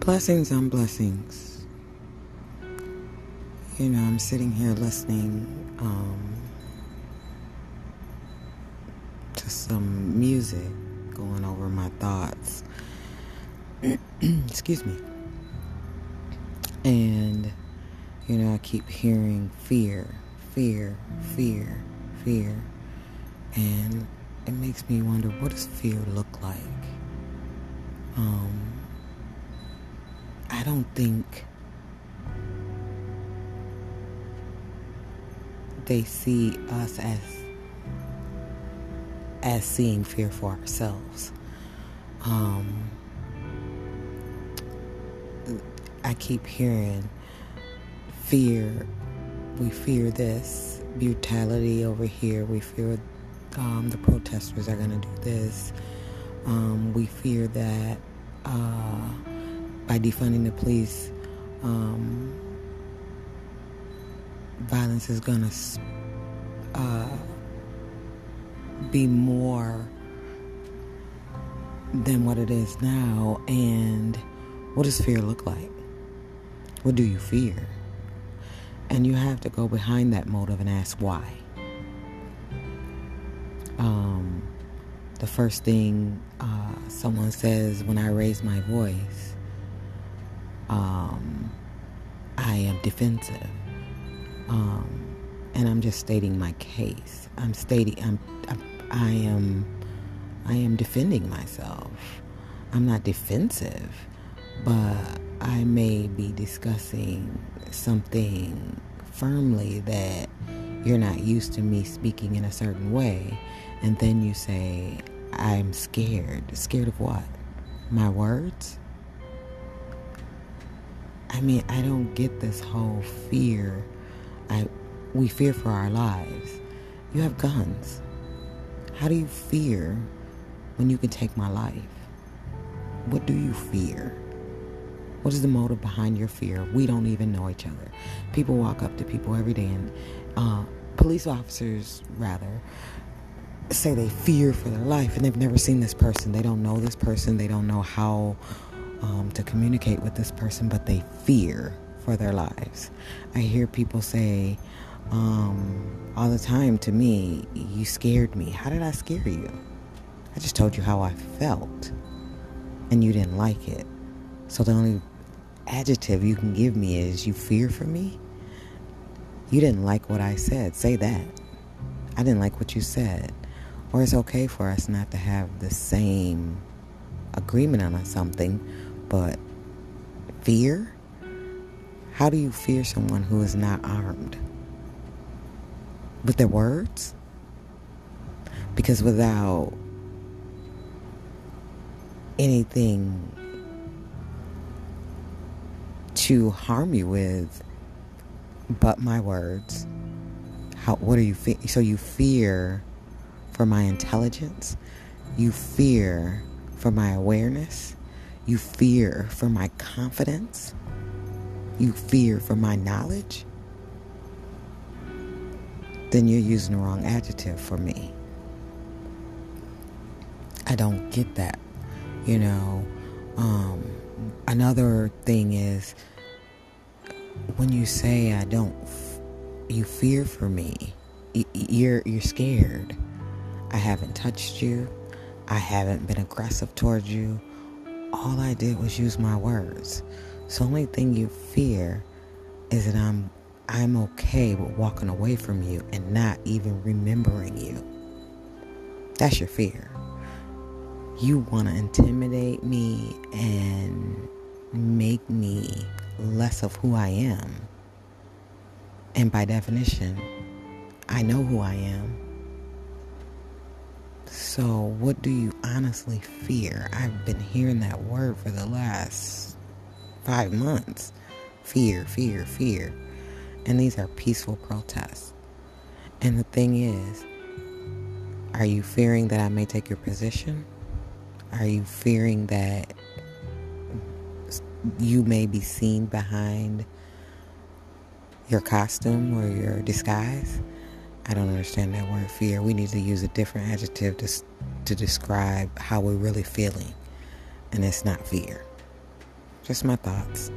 Blessings on blessings. You know, I'm sitting here listening um, to some music going over my thoughts. Excuse me. And, you know, I keep hearing fear, fear, fear, fear. And it makes me wonder what does fear look like? Um, don't think they see us as as seeing fear for ourselves. Um, I keep hearing fear. We fear this brutality over here. We fear um, the protesters are going to do this. Um, we fear that. Uh, by defunding the police, um, violence is going to uh, be more than what it is now. And what does fear look like? What do you fear? And you have to go behind that motive and ask why. Um, the first thing uh, someone says when I raise my voice um, I am defensive. Um, and I'm just stating my case. I'm stating I'm, I'm I am I am defending myself. I'm not defensive, but I may be discussing something firmly that you're not used to me speaking in a certain way, and then you say, I'm scared. Scared of what? My words? I mean, I don't get this whole fear. I we fear for our lives. You have guns. How do you fear when you can take my life? What do you fear? What is the motive behind your fear? We don't even know each other. People walk up to people every day, and uh, police officers, rather, say they fear for their life, and they've never seen this person. They don't know this person. They don't know how um, to communicate with this person, but they fear for their lives. I hear people say um, all the time to me, You scared me. How did I scare you? I just told you how I felt, and you didn't like it. So the only adjective you can give me is you fear for me? You didn't like what I said. Say that. I didn't like what you said. Or it's okay for us not to have the same agreement on something, but fear? How do you fear someone who is not armed? With their words? Because without anything to harm you with but my words, how what do you feel? So you fear for my intelligence? You fear for my awareness? You fear for my confidence? You fear for my knowledge? Then you're using the wrong adjective for me. I don't get that. You know, um, another thing is when you say I don't, you fear for me. You're you're scared. I haven't touched you. I haven't been aggressive towards you all I did was use my words. So the only thing you fear is that I'm I'm okay with walking away from you and not even remembering you. That's your fear. You want to intimidate me and make me less of who I am. And by definition, I know who I am. So, what do you honestly fear? I've been hearing that word for the last five months fear, fear, fear. And these are peaceful protests. And the thing is, are you fearing that I may take your position? Are you fearing that you may be seen behind your costume or your disguise? I don't understand that word fear. We need to use a different adjective to, to describe how we're really feeling. And it's not fear. Just my thoughts.